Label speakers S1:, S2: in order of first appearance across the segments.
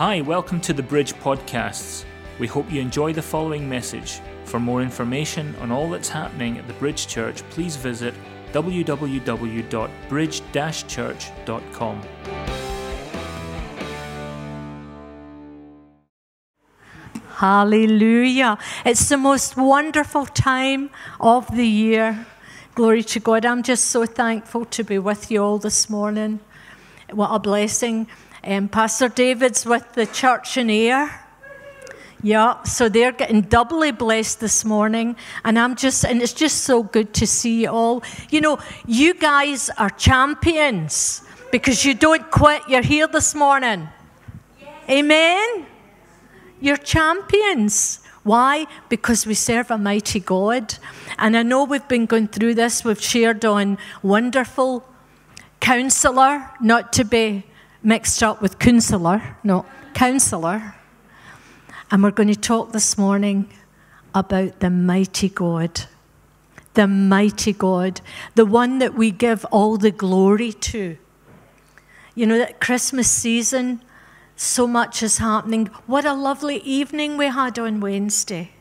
S1: Hi, welcome to the Bridge Podcasts. We hope you enjoy the following message. For more information on all that's happening at the Bridge Church, please visit www.bridge church.com.
S2: Hallelujah. It's the most wonderful time of the year. Glory to God. I'm just so thankful to be with you all this morning. What a blessing. Um, Pastor David's with the church in Ayr. Yeah, so they're getting doubly blessed this morning. And I'm just, and it's just so good to see you all. You know, you guys are champions because you don't quit. You're here this morning. Amen. You're champions. Why? Because we serve a mighty God. And I know we've been going through this, we've shared on wonderful counselor, not to be mixed up with counselor, no, counselor. And we're going to talk this morning about the mighty God. The mighty God, the one that we give all the glory to. You know, that Christmas season, so much is happening. What a lovely evening we had on Wednesday.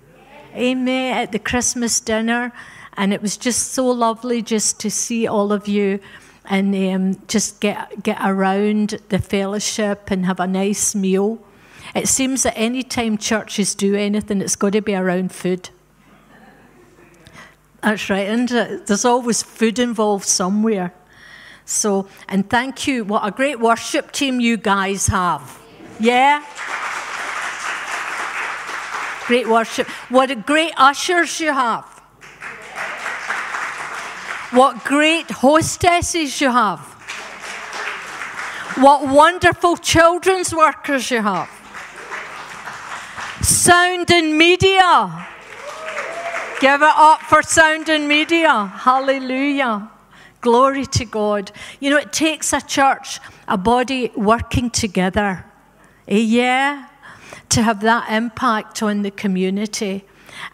S2: Amen. At the Christmas dinner. And it was just so lovely just to see all of you and um, just get, get around the fellowship and have a nice meal. It seems that any time churches do anything, it's got to be around food. That's right, and there's always food involved somewhere. So, and thank you. What a great worship team you guys have. Yeah? Great worship. What a great ushers you have. What great hostesses you have. What wonderful children's workers you have. Sound and media. Give it up for sound and media. Hallelujah. Glory to God. You know, it takes a church, a body working together. Eh, yeah? To have that impact on the community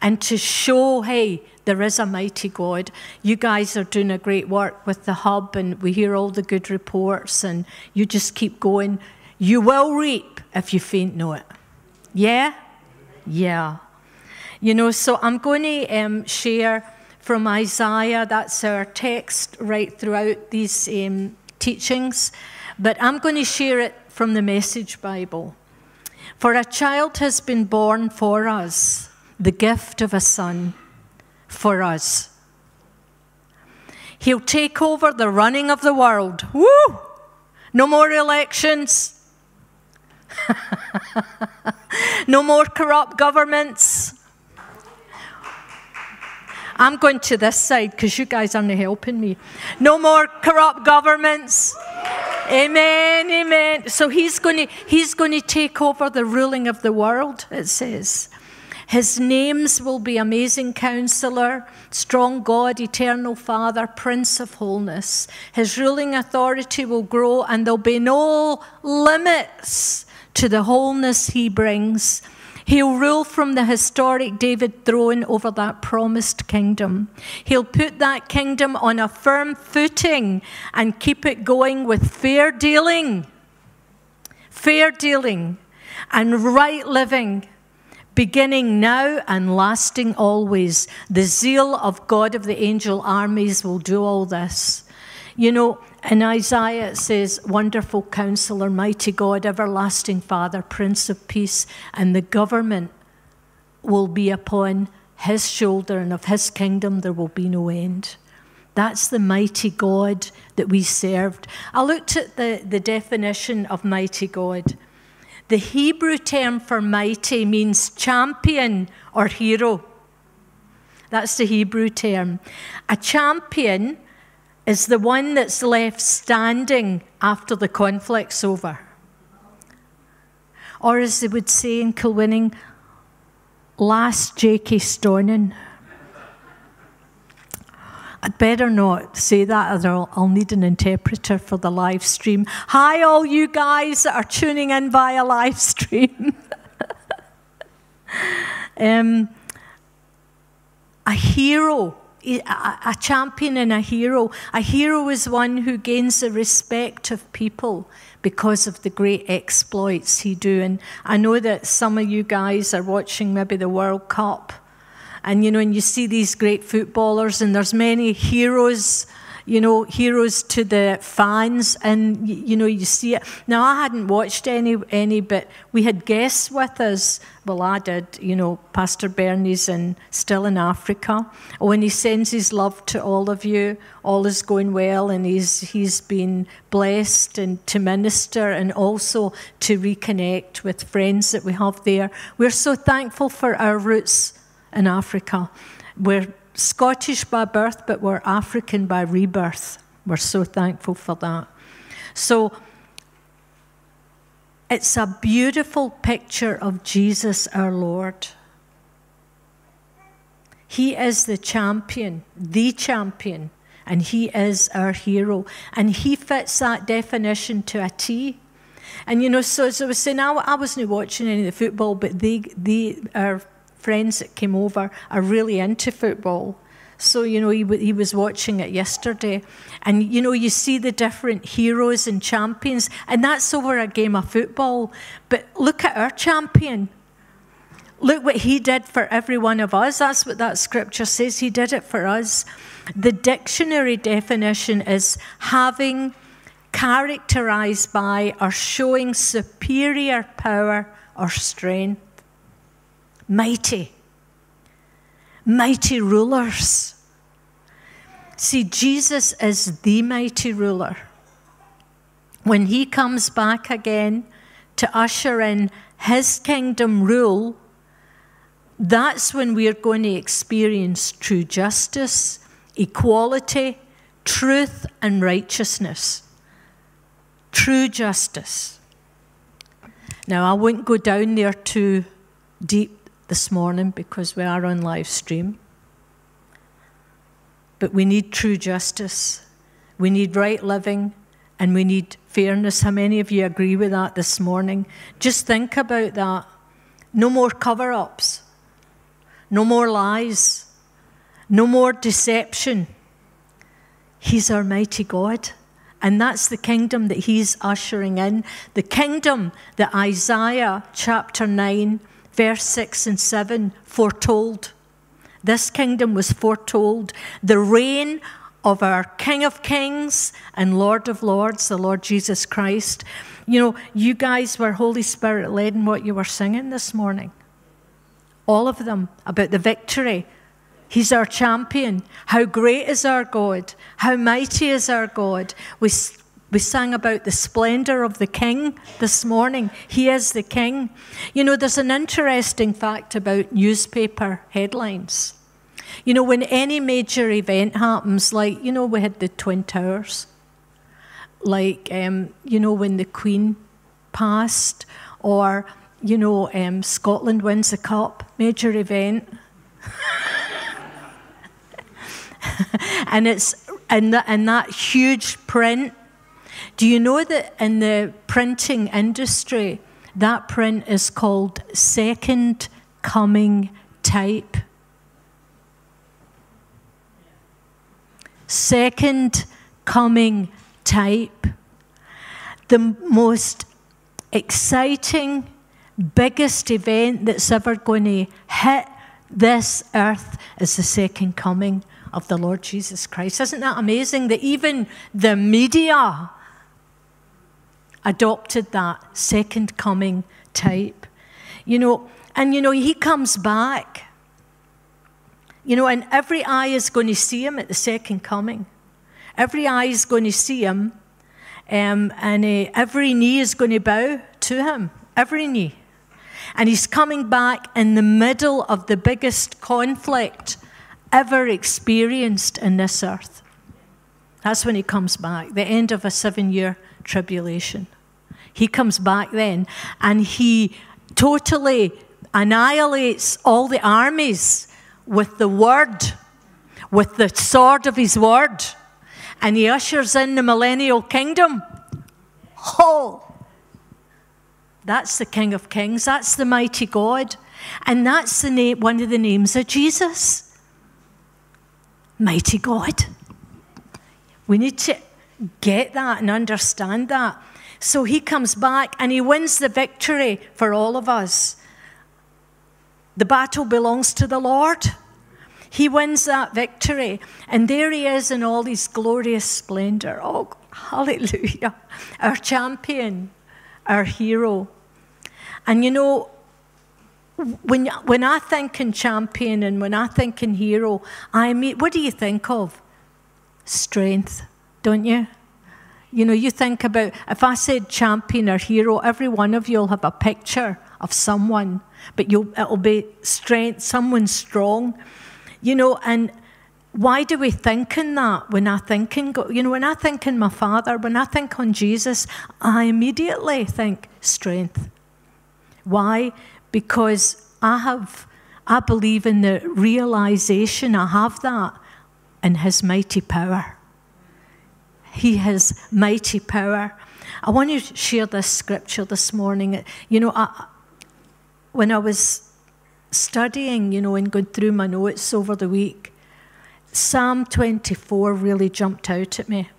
S2: and to show, hey, there is a mighty God. You guys are doing a great work with the hub, and we hear all the good reports, and you just keep going. You will reap if you faint not. Yeah? Yeah. You know, so I'm going to um, share from Isaiah. That's our text right throughout these um, teachings. But I'm going to share it from the Message Bible. For a child has been born for us, the gift of a son for us. He'll take over the running of the world. Woo! No more elections. no more corrupt governments. I'm going to this side because you guys aren't helping me. No more corrupt governments. Amen, amen. So he's going to he's going to take over the ruling of the world, it says. His names will be Amazing Counselor, Strong God, Eternal Father, Prince of Wholeness. His ruling authority will grow, and there'll be no limits to the wholeness he brings. He'll rule from the historic David throne over that promised kingdom. He'll put that kingdom on a firm footing and keep it going with fair dealing, fair dealing, and right living beginning now and lasting always. The zeal of God of the angel armies will do all this. You know, in Isaiah it says, Wonderful counselor, mighty God, everlasting Father, Prince of Peace, and the government will be upon his shoulder, and of his kingdom there will be no end. That's the mighty God that we served. I looked at the, the definition of mighty God. The Hebrew term for mighty means champion or hero. That's the Hebrew term. A champion is the one that's left standing after the conflict's over. Or as they would say in Kilwinning, last J.K. Stornin. I'd better not say that, or I'll, need an interpreter for the live stream. Hi, all you guys that are tuning in via live stream. um, a hero, a champion and a hero. A hero is one who gains the respect of people because of the great exploits he do. And I know that some of you guys are watching maybe the World Cup, and you know, and you see these great footballers, and there's many heroes you know, heroes to the fans, and you know, you see it. Now, I hadn't watched any, any, but we had guests with us. Well, I did, you know, Pastor Bernie's and still in Africa. Oh, when he sends his love to all of you, all is going well, and he's he's been blessed and to minister and also to reconnect with friends that we have there. We're so thankful for our roots in Africa. We're Scottish by birth, but we're African by rebirth. We're so thankful for that. So it's a beautiful picture of Jesus our Lord. He is the champion, the champion, and he is our hero. And he fits that definition to a T. And you know, so as I was saying, I, I wasn't watching any of the football, but they, they are friends that came over are really into football. So, you know, he, he was watching it yesterday. And, you know, you see the different heroes and champions, and that's over a game of football. But look at our champion. Look what he did for every one of us. That's what that scripture says. He did it for us. The dictionary definition is having characterized by or showing superior power or strength mighty, mighty rulers. See, Jesus is the mighty ruler. When he comes back again to usher in his kingdom rule, that's when we are going to experience true justice, equality, truth, and righteousness. True justice. Now, I won't go down there too deep this morning because we are on live stream. But we need true justice. We need right living and we need fairness. How many of you agree with that this morning? Just think about that. No more cover ups, no more lies, no more deception. He's our mighty God. And that's the kingdom that he's ushering in. The kingdom that Isaiah chapter 9 verse 6 and 7 foretold. This kingdom was foretold. The reign of our King of Kings and Lord of Lords, the Lord Jesus Christ. You know, you guys were Holy Spirit led in what you were singing this morning. All of them about the victory. He's our champion. How great is our God? How mighty is our God? We we sang about the splendor of the King this morning. He is the King. You know, there's an interesting fact about newspaper headlines. You know, when any major event happens, like, you know, we had the Twin Towers, like, um, you know, when the Queen passed, or, you know, um, Scotland wins the Cup, major event. and it's in, the, in that huge print do you know that in the printing industry, that print is called second coming type? Second coming type. The most exciting, biggest event that's ever going to hit this earth is the second coming of the Lord Jesus Christ. Isn't that amazing that even the media adopted that second coming type. You know, and you know, he comes back. You know, and every eye is going to see him at the second coming. Every eye is going to see him, um, and uh, every knee is going to bow to him. Every knee. And he's coming back in the middle of the biggest conflict ever experienced in this earth. That's when he comes back, the end of a seven year tribulation. He comes back then and he totally annihilates all the armies with the word, with the sword of his word. And he ushers in the millennial kingdom. Oh, that's the King of Kings. That's the mighty God. And that's the name, one of the names of Jesus. Mighty God. We need to get that and understand that. So he comes back and he wins the victory for all of us. The battle belongs to the Lord. He wins that victory. And there he is in all his glorious splendor. Oh, hallelujah. Our champion, our hero. And you know, when, when I think in champion and when I think in hero, I mean, what do you think of? Strength, don't you? You know, you think about if I said champion or hero, every one of you will have a picture of someone, but you'll, it'll be strength, someone strong. You know, and why do we think in that when I think in God? You know, when I think in my Father, when I think on Jesus, I immediately think strength. Why? Because I have, I believe in the realization I have that in His mighty power. He has mighty power. I want to share this scripture this morning. You know, I, when I was studying, you know, and going through my notes over the week, Psalm 24 really jumped out at me.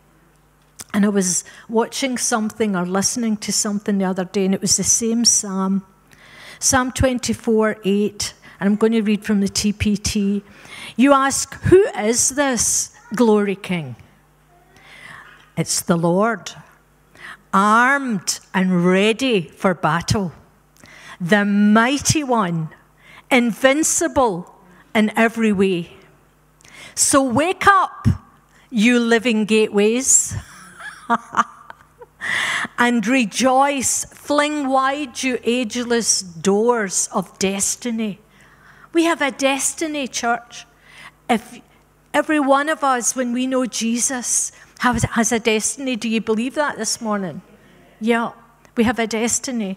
S2: And I was watching something or listening to something the other day, and it was the same psalm. Psalm 24 8, and I'm going to read from the TPT. You ask, Who is this glory king? It's the Lord, armed and ready for battle, the mighty one, invincible in every way. So wake up, you living gateways. and rejoice. Fling wide you ageless doors of destiny. We have a destiny, church. If every one of us, when we know Jesus, has, has a destiny, do you believe that this morning? Yeah, we have a destiny.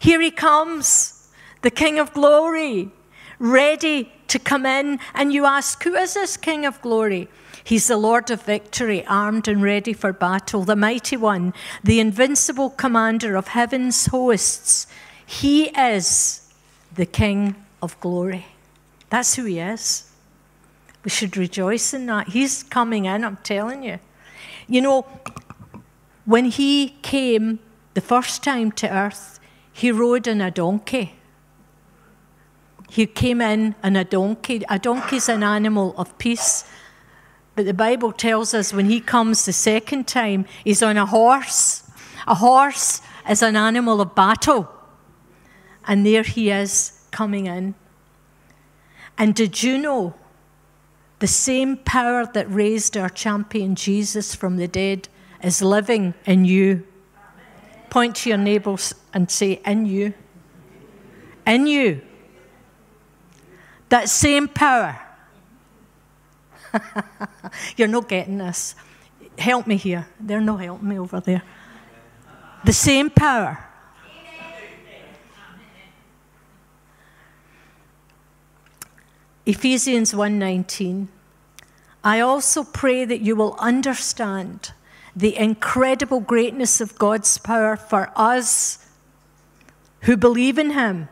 S2: Here he comes, the King of Glory, ready to come in. And you ask, Who is this King of Glory? He's the Lord of victory, armed and ready for battle, the mighty one, the invincible commander of heaven's hosts. He is the King of glory. That's who he is. We should rejoice in that. He's coming in, I'm telling you. You know, when he came the first time to earth, he rode on a donkey. He came in on a donkey. A donkey's an animal of peace. But the Bible tells us when he comes the second time, he's on a horse. A horse is an animal of battle. And there he is coming in. And did you know the same power that raised our champion Jesus from the dead is living in you? Point to your neighbours and say, In you. In you. That same power You're not getting this. Help me here. They're not helping me over there. The same power. Ephesians 1:19 I also pray that you will understand the incredible greatness of God's power for us who believe in him.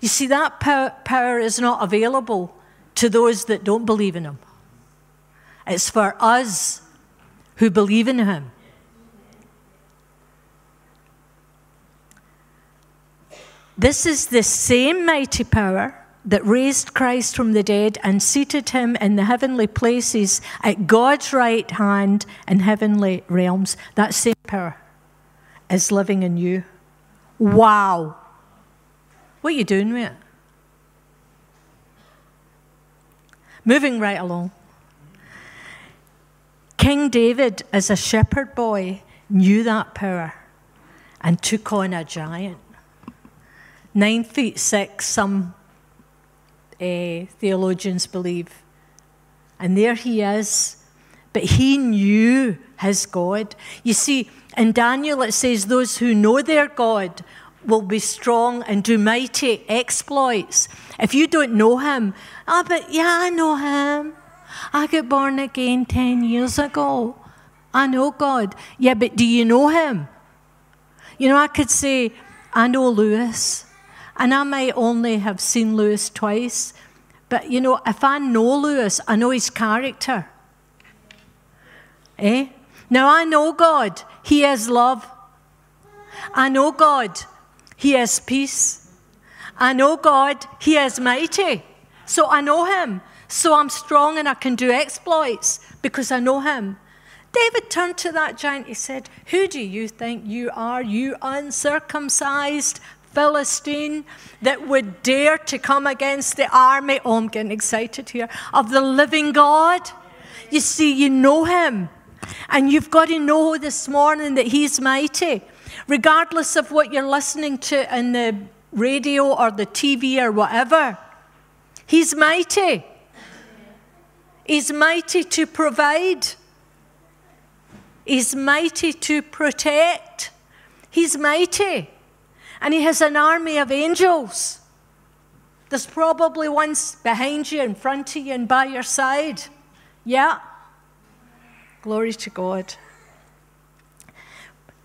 S2: You see that power is not available to those that don't believe in him. It's for us who believe in him. This is the same mighty power that raised Christ from the dead and seated him in the heavenly places at God's right hand in heavenly realms. That same power is living in you. Wow. What are you doing with it? Moving right along. King David, as a shepherd boy, knew that power and took on a giant. Nine feet six, some uh, theologians believe. And there he is. But he knew his God. You see, in Daniel it says, Those who know their God will be strong and do mighty exploits. If you don't know him, ah, oh, but yeah, I know him. I got born again 10 years ago. I know God. Yeah, but do you know Him? You know, I could say, I know Lewis, and I might only have seen Lewis twice, but you know, if I know Lewis, I know his character. Eh? Now I know God. He is love. I know God, He is peace. I know God, He is mighty. So I know Him. So I'm strong and I can do exploits because I know Him. David turned to that giant. He said, Who do you think you are, you uncircumcised Philistine that would dare to come against the army? Oh, I'm getting excited here. Of the living God. You see, you know Him. And you've got to know this morning that He's mighty. Regardless of what you're listening to in the radio or the TV or whatever, He's mighty. He's mighty to provide. He's mighty to protect. He's mighty. And he has an army of angels. There's probably ones behind you, in front of you, and by your side. Yeah. Glory to God.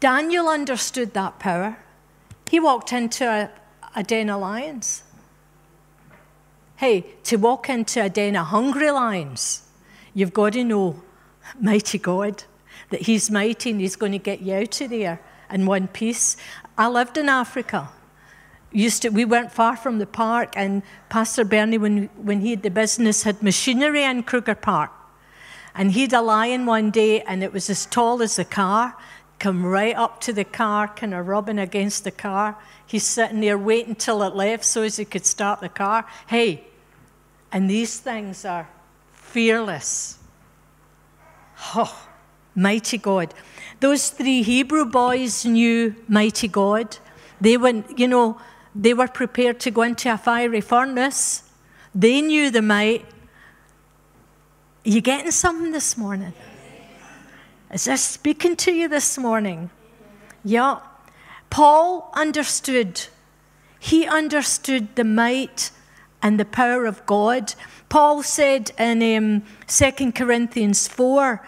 S2: Daniel understood that power. He walked into a, a den of lions. Hey, to walk into a den of hungry lions, you've got to know, mighty God, that He's mighty and He's going to get you out of there in one piece. I lived in Africa. Used to, we weren't far from the park, and Pastor Bernie, when, when he had the business, had machinery in Kruger Park. And he'd a lion one day, and it was as tall as the car, come right up to the car, kind of rubbing against the car. He's sitting there waiting till it left so as he could start the car. Hey, and these things are fearless. Oh, mighty God. Those three Hebrew boys knew mighty God. They went, you know, they were prepared to go into a fiery furnace. They knew the might. Are you getting something this morning? Is this speaking to you this morning? Yeah. Paul understood. He understood the might and the power of God. Paul said in um, 2 Corinthians 4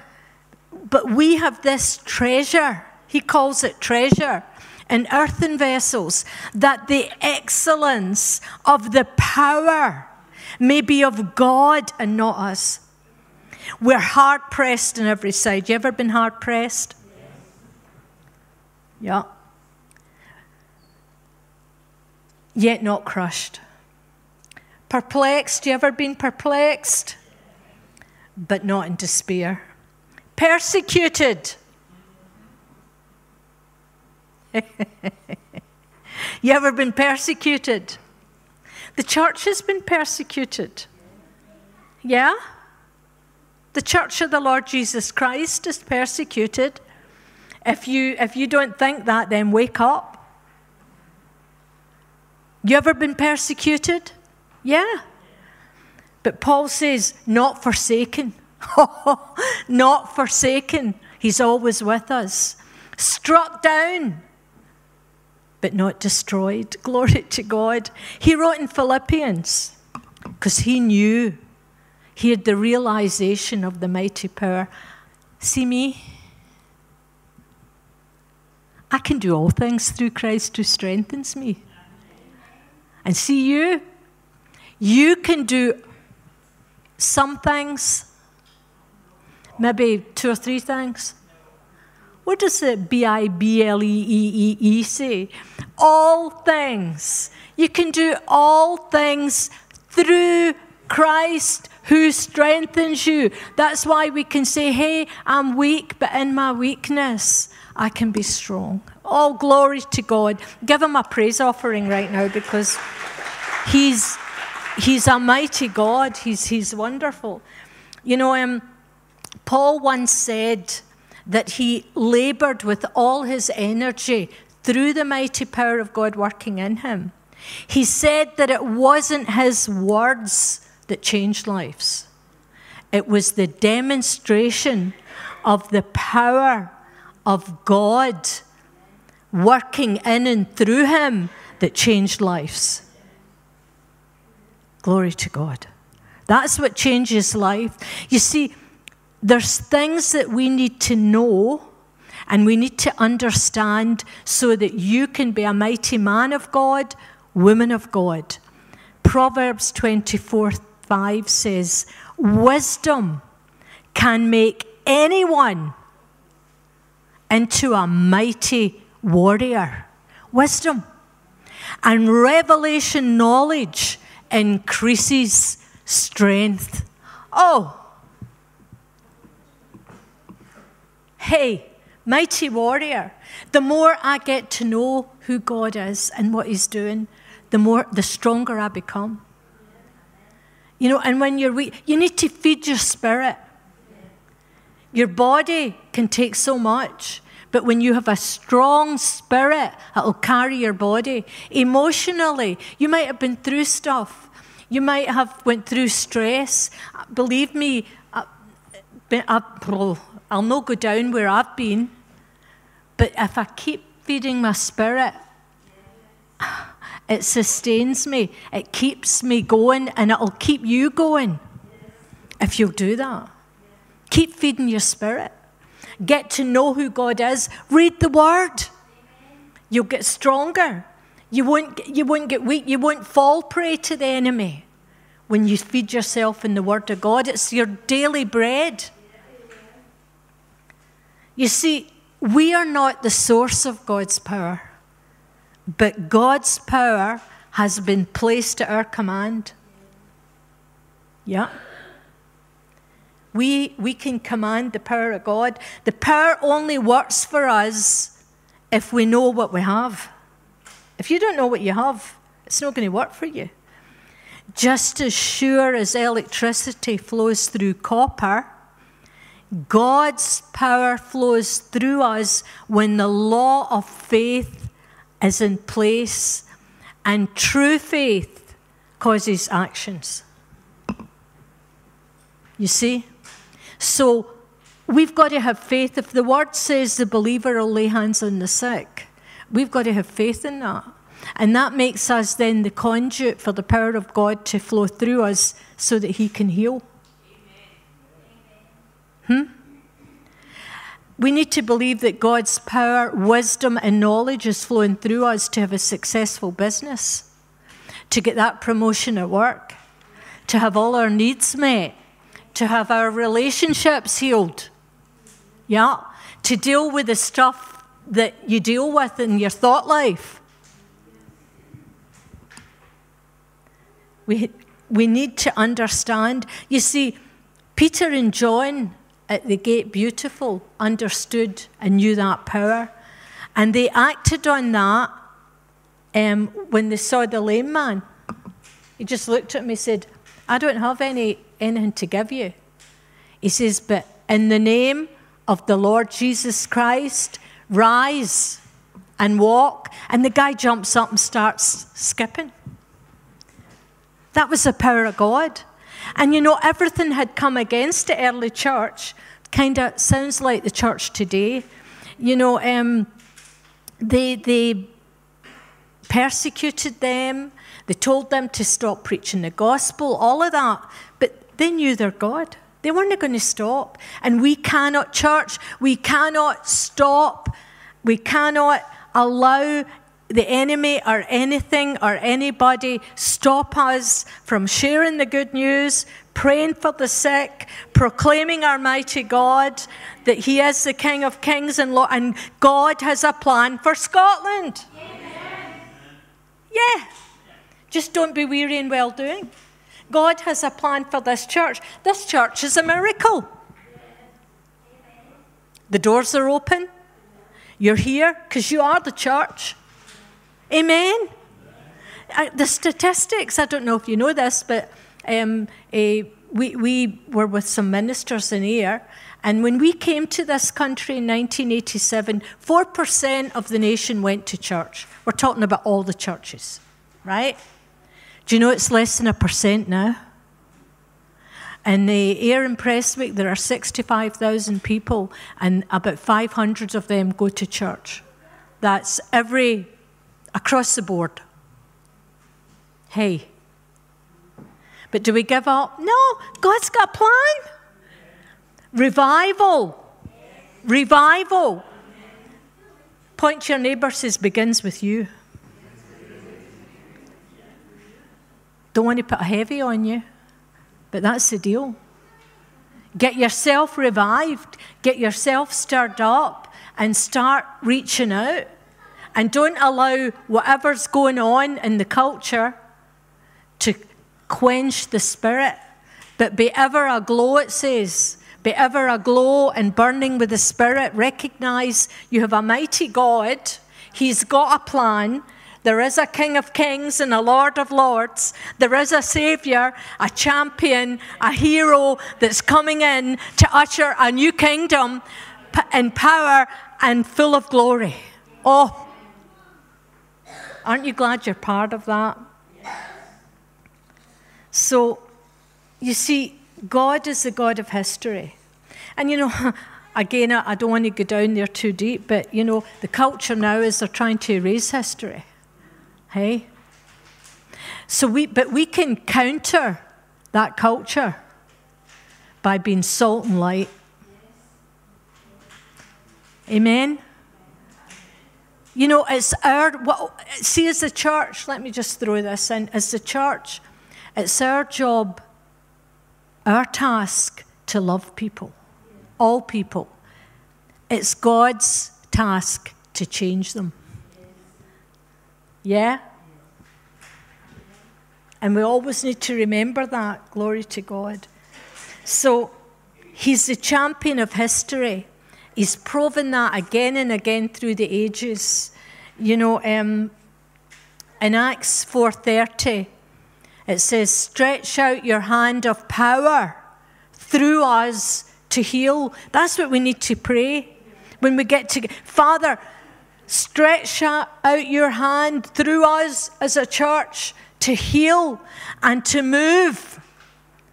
S2: But we have this treasure, he calls it treasure, in earthen vessels, that the excellence of the power may be of God and not us. We're hard pressed on every side. You ever been hard pressed? Yeah. Yet not crushed. Perplexed. You ever been perplexed? But not in despair. Persecuted. you ever been persecuted? The church has been persecuted. Yeah? The church of the Lord Jesus Christ is persecuted. If you, if you don't think that, then wake up. You ever been persecuted? Yeah. But Paul says, not forsaken. not forsaken. He's always with us. Struck down, but not destroyed. Glory to God. He wrote in Philippians because he knew. He had the realization of the mighty power. See me? I can do all things through Christ who strengthens me. And see you? You can do some things, maybe two or three things. What does the B I B L E E E E say? All things. You can do all things through Christ who strengthens you. That's why we can say, Hey, I'm weak, but in my weakness, I can be strong. All glory to God. Give him a praise offering right now because he's He's a mighty God. He's, he's wonderful. You know, um, Paul once said that he labored with all his energy through the mighty power of God working in him. He said that it wasn't his words that changed lives, it was the demonstration of the power of God working in and through him that changed lives. Glory to God. That's what changes life. You see, there's things that we need to know and we need to understand so that you can be a mighty man of God, woman of God. Proverbs 24 5 says, Wisdom can make anyone into a mighty warrior. Wisdom. And revelation knowledge increases strength. Oh, hey, mighty warrior, the more I get to know who God is and what He's doing, the more the stronger I become. You know, and when you're weak, you need to feed your spirit. Your body can take so much, but when you have a strong spirit, it'll carry your body. Emotionally, you might have been through stuff. You might have went through stress. Believe me, I've been, I, I'll not go down where I've been. But if I keep feeding my spirit, it sustains me, it keeps me going, and it'll keep you going if you'll do that. Keep feeding your spirit. Get to know who God is. Read the Word. You'll get stronger. You won't, you won't get weak. You won't fall prey to the enemy when you feed yourself in the Word of God. It's your daily bread. You see, we are not the source of God's power, but God's power has been placed at our command. Yeah. We, we can command the power of God. The power only works for us if we know what we have. If you don't know what you have, it's not going to work for you. Just as sure as electricity flows through copper, God's power flows through us when the law of faith is in place and true faith causes actions. You see? So we've got to have faith. If the word says the believer will lay hands on the sick, we've got to have faith in that. And that makes us then the conduit for the power of God to flow through us so that He can heal. Hmm? We need to believe that God's power, wisdom, and knowledge is flowing through us to have a successful business, to get that promotion at work, to have all our needs met, to have our relationships healed. Yeah, to deal with the stuff that you deal with in your thought life. We, we need to understand. You see, Peter and John at the gate beautiful understood and knew that power. And they acted on that um, when they saw the lame man. He just looked at me and said, I don't have any anything to give you. He says, But in the name of the Lord Jesus Christ, rise and walk. And the guy jumps up and starts skipping. That was the power of God. And you know, everything had come against the early church. Kind of sounds like the church today. You know, um, they, they persecuted them, they told them to stop preaching the gospel, all of that. But they knew their God. They weren't going to stop. And we cannot, church, we cannot stop. We cannot allow the enemy or anything or anybody stop us from sharing the good news, praying for the sick, proclaiming our mighty God, that He is the King of kings and Lord, and God has a plan for Scotland. Amen. Yeah. Just don't be weary in well doing. God has a plan for this church. This church is a miracle. The doors are open. You're here because you are the church. Amen. Uh, the statistics, I don't know if you know this, but um, uh, we, we were with some ministers in here, and when we came to this country in 1987, 4% of the nation went to church. We're talking about all the churches, right? Do you know it's less than a percent now? In the Ayr in Prestwick, there are 65,000 people, and about 500 of them go to church. That's every across the board. Hey. But do we give up? No, God's got a plan. Revival. Revival. Point to your neighbour says begins with you. Don't want to put a heavy on you, but that's the deal. Get yourself revived, get yourself stirred up, and start reaching out And don't allow whatever's going on in the culture to quench the spirit. But be ever aglow, it says. Be ever aglow and burning with the spirit. Recognize you have a mighty God. He's got a plan. There is a King of Kings and a Lord of Lords. There is a Savior, a champion, a hero that's coming in to usher a new kingdom in power and full of glory. Oh, aren't you glad you're part of that? So, you see, God is the God of history. And you know, again, I don't want to go down there too deep, but you know, the culture now is they're trying to erase history. Hey? So we, but we can counter that culture by being salt and light. Amen? You know, it's our, well, see, as the church, let me just throw this in. As the church, it's our job, our task to love people, all people. It's God's task to change them. Yeah? And we always need to remember that. Glory to God. So, He's the champion of history. He's proven that again and again through the ages. You know, um, in Acts 4:30, it says, "Stretch out your hand of power through us to heal." That's what we need to pray when we get to Father. Stretch out your hand through us as a church to heal and to move.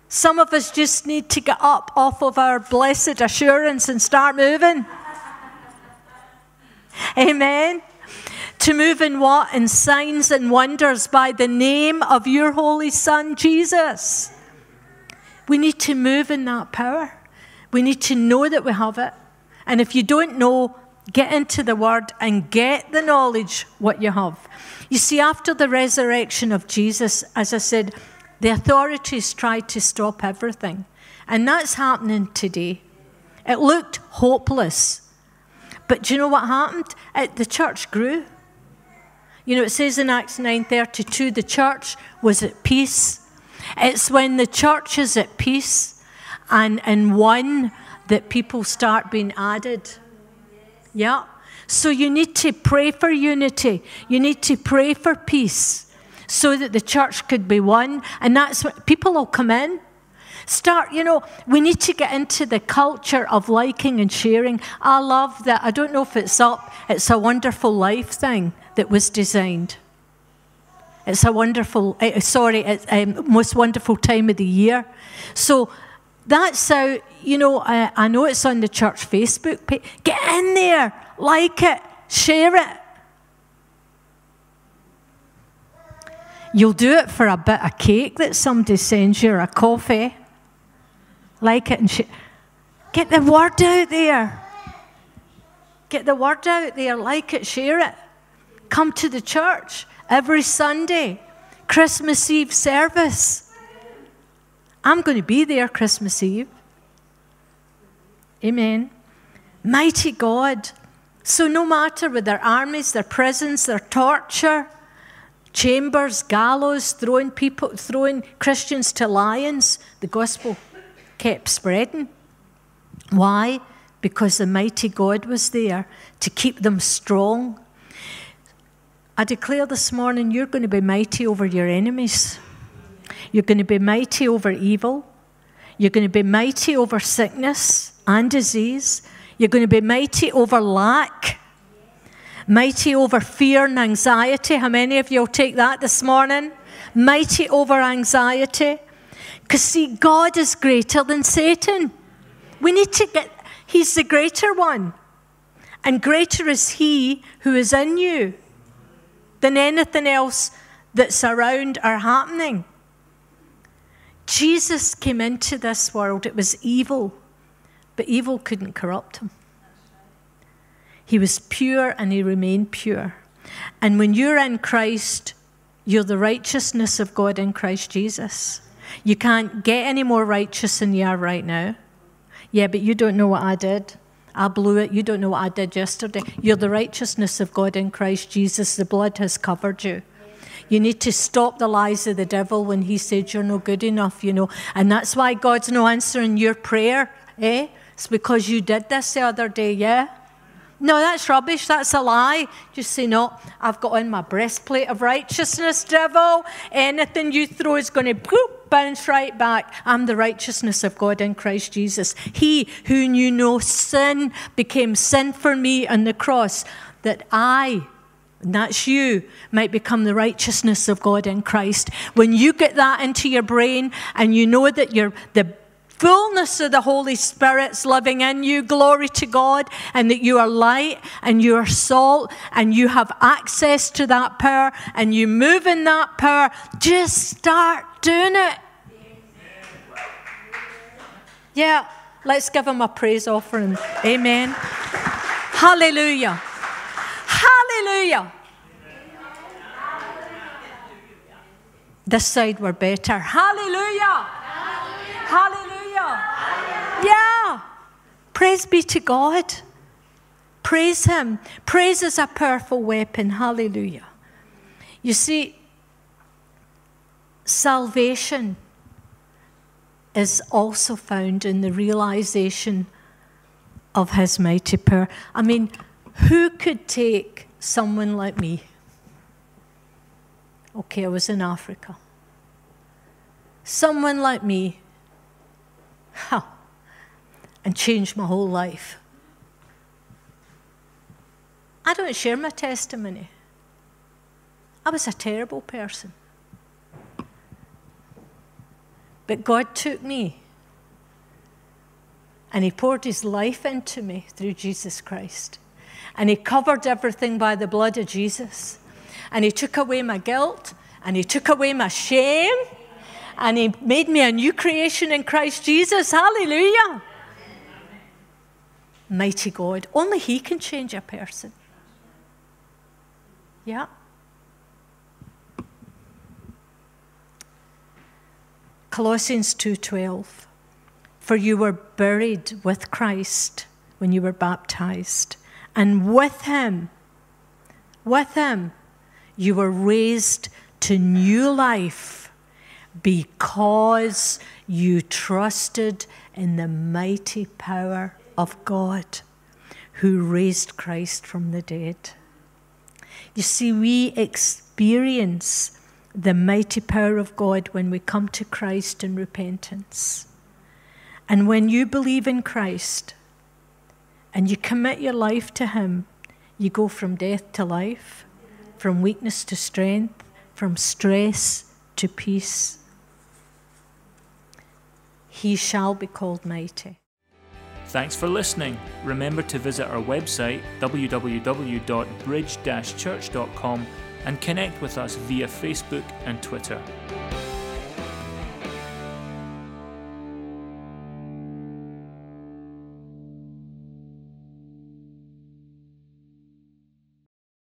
S2: Some of us just need to get up off of our blessed assurance and start moving. Amen. To move in what? In signs and wonders by the name of your Holy Son, Jesus. We need to move in that power. We need to know that we have it. And if you don't know, Get into the Word and get the knowledge what you have. You see, after the resurrection of Jesus, as I said, the authorities tried to stop everything. And that's happening today. It looked hopeless. But do you know what happened? It, the church grew. You know, it says in Acts 9:32, the church was at peace. It's when the church is at peace and in one that people start being added. Yeah. So you need to pray for unity. You need to pray for peace so that the church could be one. And that's what people will come in. Start, you know, we need to get into the culture of liking and sharing. I love that. I don't know if it's up, it's a wonderful life thing that was designed. It's a wonderful, uh, sorry, it's um, most wonderful time of the year. So that's how, you know, I, I know it's on the church Facebook page. Get in there, like it, share it. You'll do it for a bit of cake that somebody sends you or a coffee. Like it and. Get the word out there. Get the word out there, like it, share it. Come to the church every Sunday, Christmas Eve service. I'm going to be there Christmas Eve. Amen. Mighty God. So, no matter with their armies, their prisons, their torture, chambers, gallows, throwing people, throwing Christians to lions, the gospel kept spreading. Why? Because the mighty God was there to keep them strong. I declare this morning you're going to be mighty over your enemies. You're going to be mighty over evil. You're going to be mighty over sickness and disease. You're going to be mighty over lack, mighty over fear and anxiety. How many of you will take that this morning? Mighty over anxiety. Because, see, God is greater than Satan. We need to get, He's the greater one. And greater is He who is in you than anything else that's around or happening. Jesus came into this world, it was evil, but evil couldn't corrupt him. He was pure and he remained pure. And when you're in Christ, you're the righteousness of God in Christ Jesus. You can't get any more righteous than you are right now. Yeah, but you don't know what I did. I blew it. You don't know what I did yesterday. You're the righteousness of God in Christ Jesus. The blood has covered you. You need to stop the lies of the devil when he said you're no good enough, you know. And that's why God's no answering your prayer, eh? It's because you did this the other day, yeah? No, that's rubbish. That's a lie. Just say, no, I've got on my breastplate of righteousness, devil. Anything you throw is going to bounce right back. I'm the righteousness of God in Christ Jesus. He who knew no sin became sin for me on the cross, that I, and that's you, might become the righteousness of God in Christ. When you get that into your brain and you know that you're the fullness of the Holy Spirit's living in you, glory to God, and that you are light and you are salt and you have access to that power and you move in that power, just start doing it. Yeah, let's give him a praise offering. Amen. Hallelujah. Hallelujah. This side were better. Hallelujah. Hallelujah. Yeah. Praise be to God. Praise Him. Praise is a powerful weapon. Hallelujah. You see, salvation is also found in the realization of His mighty power. I mean, who could take someone like me? Okay, I was in Africa. Someone like me huh, and changed my whole life. I don't share my testimony. I was a terrible person. But God took me and He poured His life into me through Jesus Christ. And He covered everything by the blood of Jesus. And He took away my guilt and He took away my shame and He made me a new creation in Christ Jesus. Hallelujah. Mighty God. Only He can change a person. Yeah. Colossians 2:12 For you were buried with Christ when you were baptized and with him with him you were raised to new life because you trusted in the mighty power of God who raised Christ from the dead. You see, we experience the mighty power of God when we come to Christ in repentance. And when you believe in Christ and you commit your life to Him, you go from death to life, from weakness to strength, from stress to peace he shall be called mighty.
S1: Thanks for listening. Remember to visit our website www.bridge-church.com and connect with us via Facebook and Twitter.